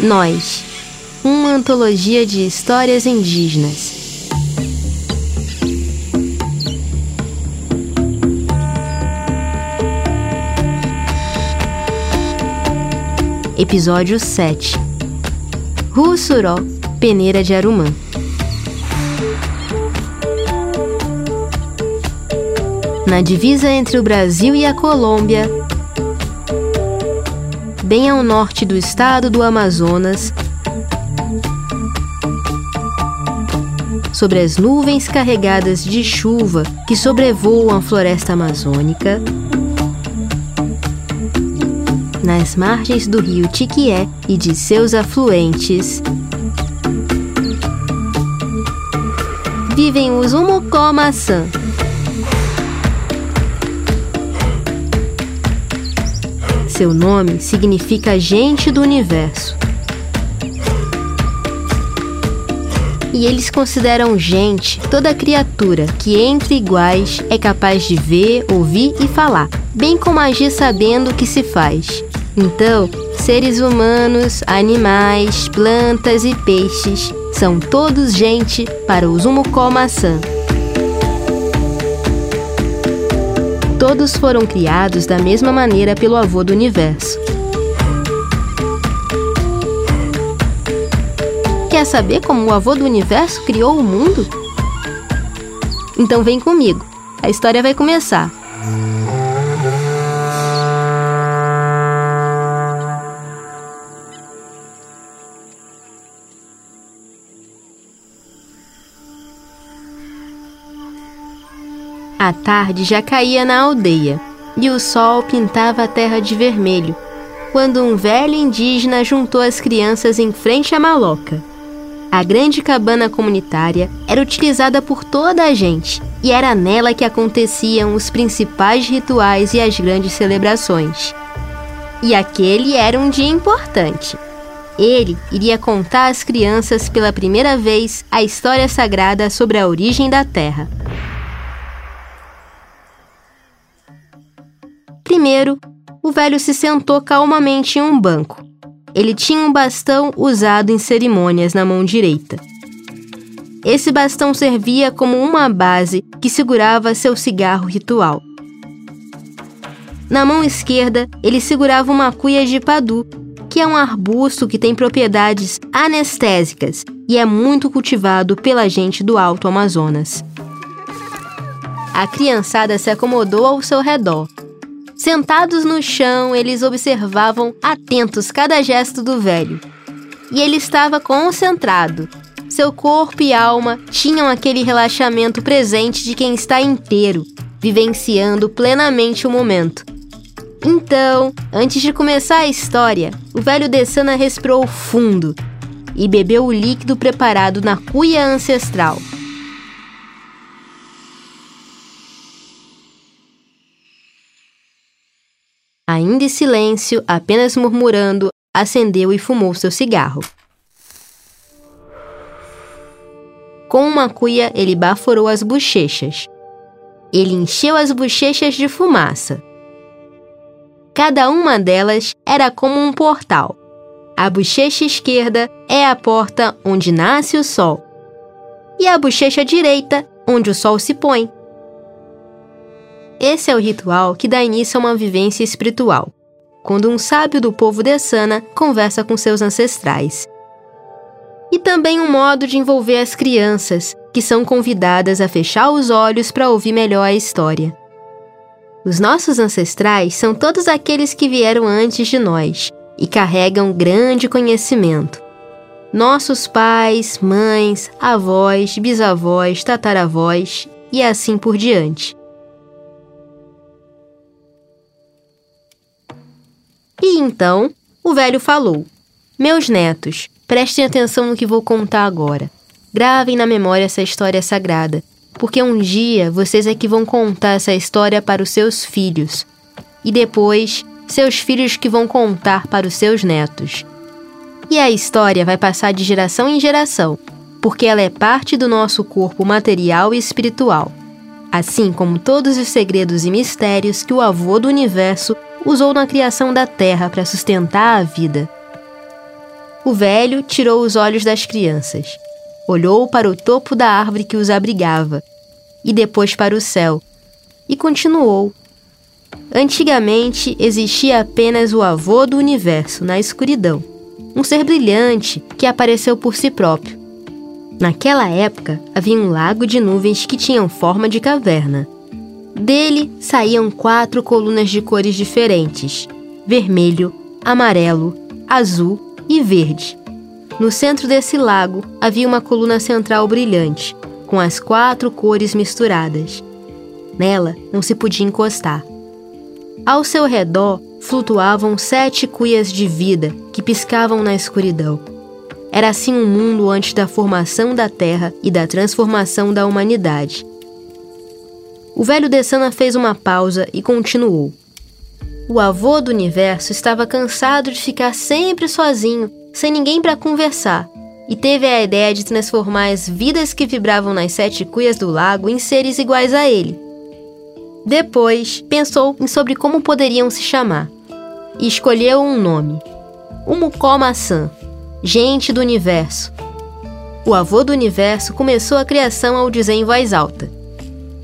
Nós, uma antologia de histórias indígenas. Episódio 7 Russuró, Peneira de Arumã. Na divisa entre o Brasil e a Colômbia, bem ao norte do estado do Amazonas, sobre as nuvens carregadas de chuva que sobrevoam a floresta amazônica, nas margens do rio Tiquié e de seus afluentes, vivem os Umucó-maçã. Seu nome significa gente do universo. E eles consideram gente toda criatura que, entre iguais, é capaz de ver, ouvir e falar, bem como agir sabendo o que se faz. Então, seres humanos, animais, plantas e peixes são todos gente para o Zumucó maçã. Todos foram criados da mesma maneira pelo avô do universo. Quer saber como o avô do universo criou o mundo? Então vem comigo. A história vai começar. A tarde já caía na aldeia e o sol pintava a terra de vermelho, quando um velho indígena juntou as crianças em frente à maloca. A grande cabana comunitária era utilizada por toda a gente e era nela que aconteciam os principais rituais e as grandes celebrações. E aquele era um dia importante. Ele iria contar às crianças pela primeira vez a história sagrada sobre a origem da Terra. Primeiro, o velho se sentou calmamente em um banco. Ele tinha um bastão usado em cerimônias na mão direita. Esse bastão servia como uma base que segurava seu cigarro ritual. Na mão esquerda, ele segurava uma cuia de padu, que é um arbusto que tem propriedades anestésicas e é muito cultivado pela gente do Alto Amazonas. A criançada se acomodou ao seu redor Sentados no chão, eles observavam atentos cada gesto do velho. E ele estava concentrado. Seu corpo e alma tinham aquele relaxamento presente de quem está inteiro, vivenciando plenamente o momento. Então, antes de começar a história, o velho Dessana respirou fundo e bebeu o líquido preparado na cuia ancestral. Ainda em silêncio, apenas murmurando, acendeu e fumou seu cigarro. Com uma cuia, ele baforou as bochechas. Ele encheu as bochechas de fumaça. Cada uma delas era como um portal. A bochecha esquerda é a porta onde nasce o sol, e a bochecha direita, onde o sol se põe. Esse é o ritual que dá início a uma vivência espiritual, quando um sábio do povo de Sana conversa com seus ancestrais. E também um modo de envolver as crianças, que são convidadas a fechar os olhos para ouvir melhor a história. Os nossos ancestrais são todos aqueles que vieram antes de nós e carregam grande conhecimento. Nossos pais, mães, avós, bisavós, tataravós e assim por diante. E então o velho falou: Meus netos, prestem atenção no que vou contar agora. Gravem na memória essa história sagrada, porque um dia vocês é que vão contar essa história para os seus filhos. E depois, seus filhos que vão contar para os seus netos. E a história vai passar de geração em geração, porque ela é parte do nosso corpo material e espiritual. assim como todos os segredos e mistérios que o avô do universo usou na criação da Terra para sustentar a vida. O velho tirou os olhos das crianças, olhou para o topo da árvore que os abrigava e depois para o céu e continuou. Antigamente existia apenas o avô do universo na escuridão, um ser brilhante que apareceu por si próprio. Naquela época havia um lago de nuvens que tinham forma de caverna. Dele saíam quatro colunas de cores diferentes: vermelho, amarelo, azul e verde. No centro desse lago havia uma coluna central brilhante, com as quatro cores misturadas. Nela não se podia encostar. Ao seu redor flutuavam sete cuias de vida que piscavam na escuridão. Era assim um mundo antes da formação da Terra e da transformação da humanidade. O velho Dessana fez uma pausa e continuou. O avô do universo estava cansado de ficar sempre sozinho, sem ninguém para conversar, e teve a ideia de transformar as vidas que vibravam nas sete cuias do lago em seres iguais a ele. Depois, pensou em sobre como poderiam se chamar e escolheu um nome: Umucó-maçã, gente do universo. O avô do universo começou a criação ao dizer em voz alta: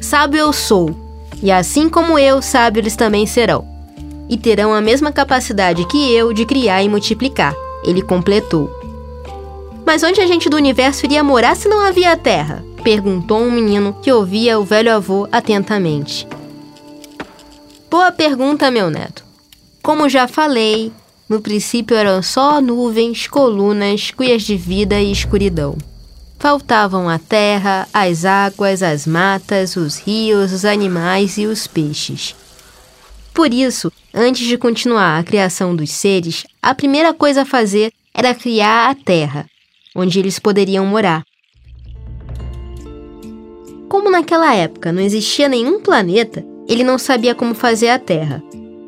Sábio eu sou, e assim como eu, sábio eles também serão. E terão a mesma capacidade que eu de criar e multiplicar. Ele completou. Mas onde a gente do universo iria morar se não havia terra? perguntou um menino que ouvia o velho avô atentamente. Boa pergunta, meu neto. Como já falei, no princípio eram só nuvens, colunas, cuias de vida e escuridão. Faltavam a terra, as águas, as matas, os rios, os animais e os peixes. Por isso, antes de continuar a criação dos seres, a primeira coisa a fazer era criar a terra, onde eles poderiam morar. Como naquela época não existia nenhum planeta, ele não sabia como fazer a terra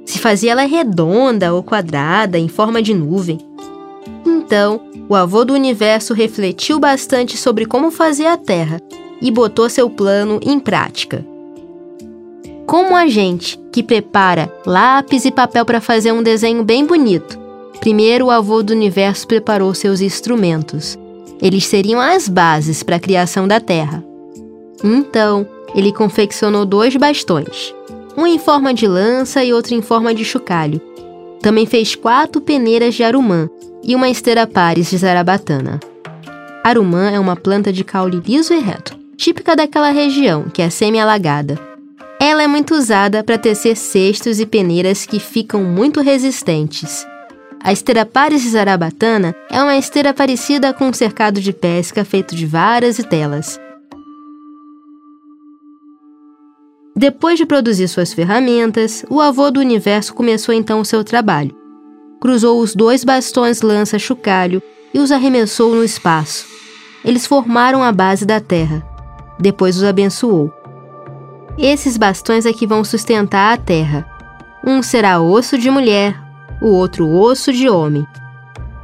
se fazia ela redonda ou quadrada, em forma de nuvem. Então, o avô do universo refletiu bastante sobre como fazer a Terra e botou seu plano em prática. Como a gente que prepara lápis e papel para fazer um desenho bem bonito, primeiro o avô do universo preparou seus instrumentos. Eles seriam as bases para a criação da Terra. Então, ele confeccionou dois bastões, um em forma de lança e outro em forma de chocalho. Também fez quatro peneiras de arumã e uma esteira pares de zarabatana. Arumã é uma planta de caule liso e reto, típica daquela região, que é semi-alagada. Ela é muito usada para tecer cestos e peneiras que ficam muito resistentes. A esteira pares de zarabatana é uma esteira parecida com um cercado de pesca feito de varas e telas. Depois de produzir suas ferramentas, o avô do universo começou então o seu trabalho. Cruzou os dois bastões lança-chocalho e os arremessou no espaço. Eles formaram a base da Terra. Depois os abençoou. Esses bastões é que vão sustentar a Terra. Um será osso de mulher, o outro osso de homem.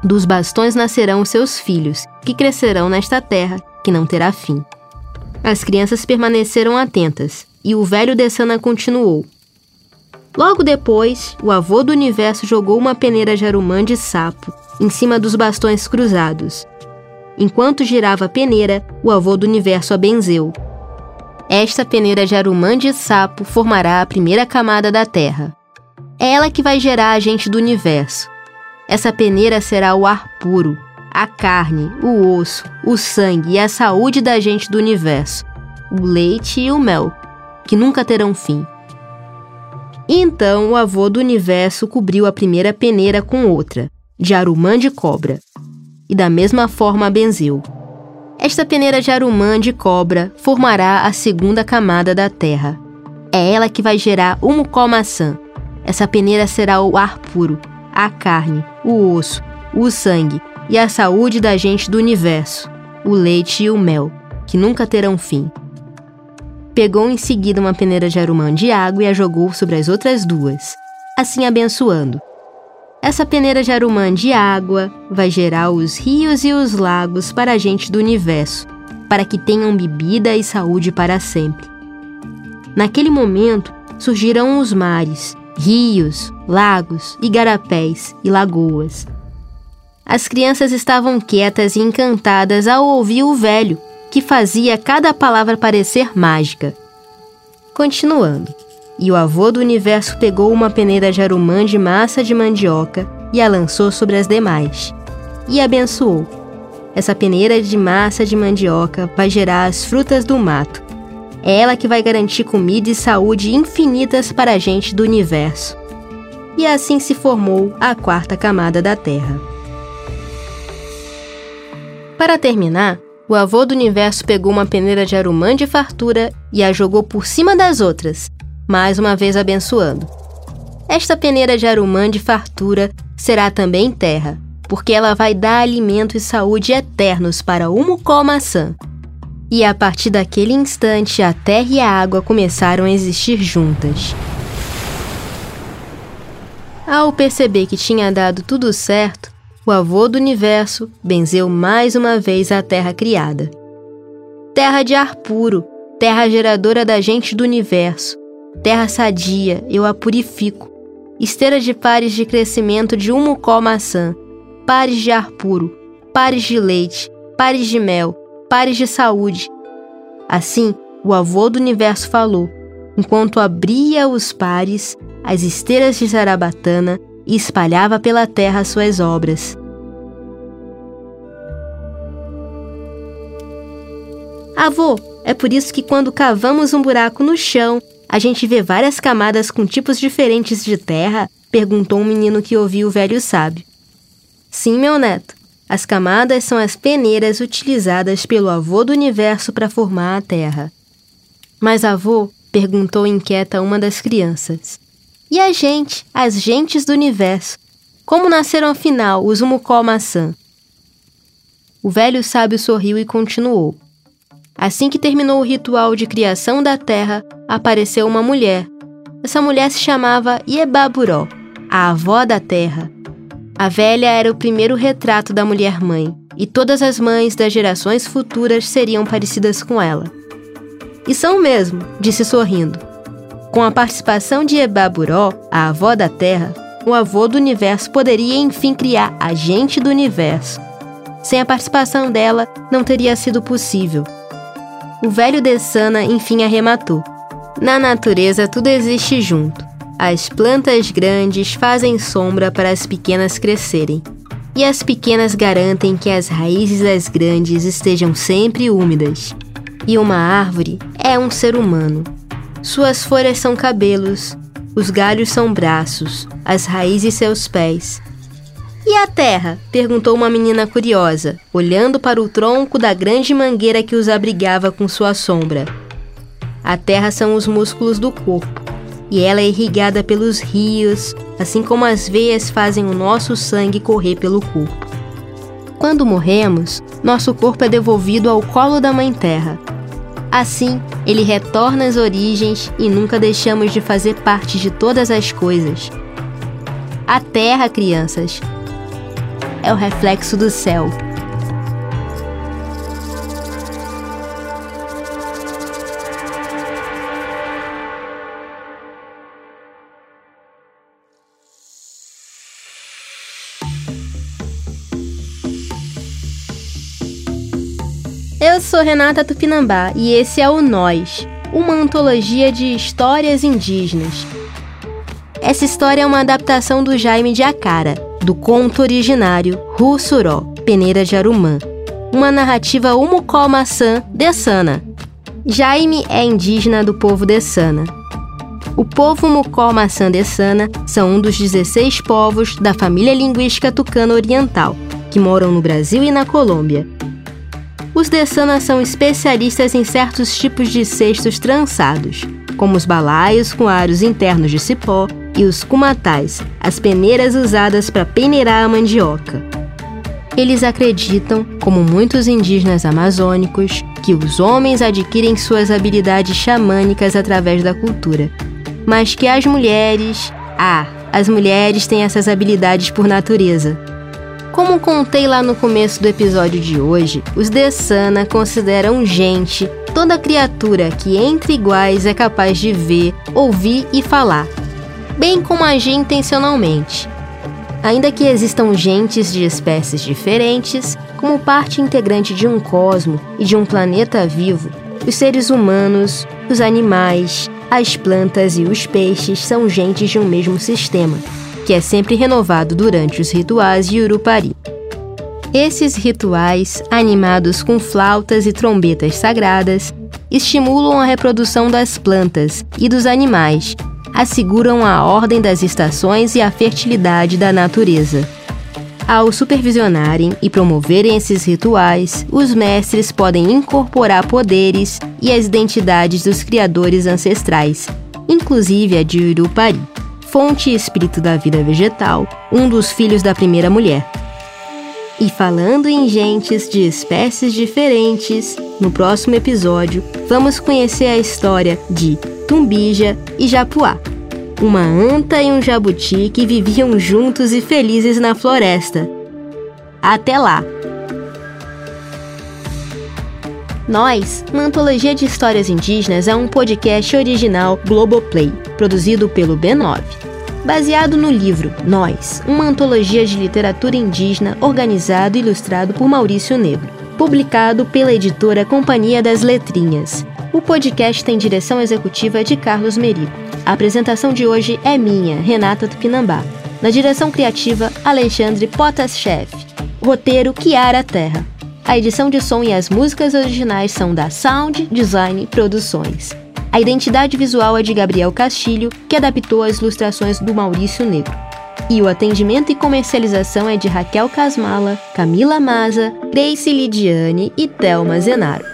Dos bastões nascerão seus filhos, que crescerão nesta terra, que não terá fim. As crianças permaneceram atentas, e o velho Dessana continuou. Logo depois, o avô do universo jogou uma peneira de arumã de sapo em cima dos bastões cruzados. Enquanto girava a peneira, o avô do universo a benzeu. Esta peneira de arumã de sapo formará a primeira camada da Terra. É ela que vai gerar a gente do universo. Essa peneira será o ar puro, a carne, o osso, o sangue e a saúde da gente do universo, o leite e o mel, que nunca terão fim. Então o avô do universo cobriu a primeira peneira com outra, de arumã de cobra, e da mesma forma benzeu. Esta peneira de arumã de cobra formará a segunda camada da terra. É ela que vai gerar o mucó-maçã. Essa peneira será o ar puro, a carne, o osso, o sangue e a saúde da gente do universo, o leite e o mel, que nunca terão fim. Pegou em seguida uma peneira de arumã de água e a jogou sobre as outras duas, assim abençoando. Essa peneira de arumã de água vai gerar os rios e os lagos para a gente do universo, para que tenham bebida e saúde para sempre. Naquele momento surgiram os mares, rios, lagos, igarapés e lagoas. As crianças estavam quietas e encantadas ao ouvir o velho, que fazia cada palavra parecer mágica. Continuando. E o avô do universo pegou uma peneira de arumã de massa de mandioca e a lançou sobre as demais. E abençoou. Essa peneira de massa de mandioca vai gerar as frutas do mato. É ela que vai garantir comida e saúde infinitas para a gente do universo. E assim se formou a quarta camada da Terra. Para terminar, o avô do universo pegou uma peneira de arumã de fartura e a jogou por cima das outras, mais uma vez abençoando. Esta peneira de arumã de fartura será também terra, porque ela vai dar alimento e saúde eternos para o mucó maçã. E a partir daquele instante, a terra e a água começaram a existir juntas. Ao perceber que tinha dado tudo certo, o avô do universo benzeu mais uma vez a terra criada. Terra de ar puro, terra geradora da gente do universo, terra sadia, eu a purifico. Esteira de pares de crescimento de um mucó maçã, pares de ar puro, pares de leite, pares de mel, pares de saúde. Assim, o avô do universo falou, enquanto abria os pares, as esteiras de Zarabatana e espalhava pela terra suas obras. Avô, é por isso que quando cavamos um buraco no chão, a gente vê várias camadas com tipos diferentes de terra? perguntou um menino que ouviu o velho sábio. Sim, meu neto. As camadas são as peneiras utilizadas pelo avô do universo para formar a Terra. Mas avô, perguntou inquieta uma das crianças. E a gente, as gentes do universo? Como nasceram afinal os Umucó maçã? O velho sábio sorriu e continuou. Assim que terminou o ritual de criação da terra, apareceu uma mulher. Essa mulher se chamava Iebaburó, a avó da terra. A velha era o primeiro retrato da mulher-mãe, e todas as mães das gerações futuras seriam parecidas com ela. E são mesmo, disse sorrindo. Com a participação de Ebaburó, a avó da Terra, o avô do universo poderia enfim criar a gente do universo. Sem a participação dela, não teria sido possível. O velho Dessana enfim arrematou. Na natureza, tudo existe junto. As plantas grandes fazem sombra para as pequenas crescerem, e as pequenas garantem que as raízes das grandes estejam sempre úmidas. E uma árvore é um ser humano. Suas folhas são cabelos, os galhos são braços, as raízes seus pés. E a terra? perguntou uma menina curiosa, olhando para o tronco da grande mangueira que os abrigava com sua sombra. A terra são os músculos do corpo e ela é irrigada pelos rios, assim como as veias fazem o nosso sangue correr pelo corpo. Quando morremos, nosso corpo é devolvido ao colo da Mãe Terra. Assim, ele retorna às origens e nunca deixamos de fazer parte de todas as coisas. A Terra, crianças, é o reflexo do céu. Sou Renata Tupinambá e esse é o Nós, uma antologia de histórias indígenas. Essa história é uma adaptação do Jaime de Acara, do conto originário Russuró, Peneira de Arumã, uma narrativa Umucó-Maçã Dessana. Jaime é indígena do povo Dessana. O povo Mucó-Maçã Dessana são um dos 16 povos da família linguística tucana oriental, que moram no Brasil e na Colômbia os Dessana são especialistas em certos tipos de cestos trançados, como os balaios com aros internos de cipó e os kumatais, as peneiras usadas para peneirar a mandioca. Eles acreditam, como muitos indígenas amazônicos, que os homens adquirem suas habilidades xamânicas através da cultura, mas que as mulheres, ah, as mulheres têm essas habilidades por natureza. Como contei lá no começo do episódio de hoje, os Desana consideram gente toda criatura que entre iguais é capaz de ver, ouvir e falar, bem como agir intencionalmente. Ainda que existam gentes de espécies diferentes, como parte integrante de um cosmo e de um planeta vivo, os seres humanos, os animais, as plantas e os peixes são gentes de um mesmo sistema, que é sempre renovado durante os rituais de Urupari. Esses rituais, animados com flautas e trombetas sagradas, estimulam a reprodução das plantas e dos animais asseguram a ordem das estações e a fertilidade da natureza. Ao supervisionarem e promoverem esses rituais, os mestres podem incorporar poderes e as identidades dos criadores ancestrais, inclusive a de Urupari, fonte e espírito da vida vegetal, um dos filhos da primeira mulher. E falando em gentes de espécies diferentes, no próximo episódio vamos conhecer a história de Tumbija e Japuá. Uma anta e um jabuti que viviam juntos e felizes na floresta. Até lá! Nós, uma antologia de histórias indígenas, é um podcast original Globoplay, produzido pelo B9. Baseado no livro Nós, uma antologia de literatura indígena organizado e ilustrado por Maurício Negro, publicado pela editora Companhia das Letrinhas. O podcast tem direção executiva de Carlos Merico. A apresentação de hoje é minha, Renata Tupinambá. Na direção criativa, Alexandre Potas-Chef. Roteiro, Kiara Terra. A edição de som e as músicas originais são da Sound Design Produções. A identidade visual é de Gabriel Castilho, que adaptou as ilustrações do Maurício Negro. E o atendimento e comercialização é de Raquel Casmala, Camila Maza, Grace Lidiane e Thelma Zenaro.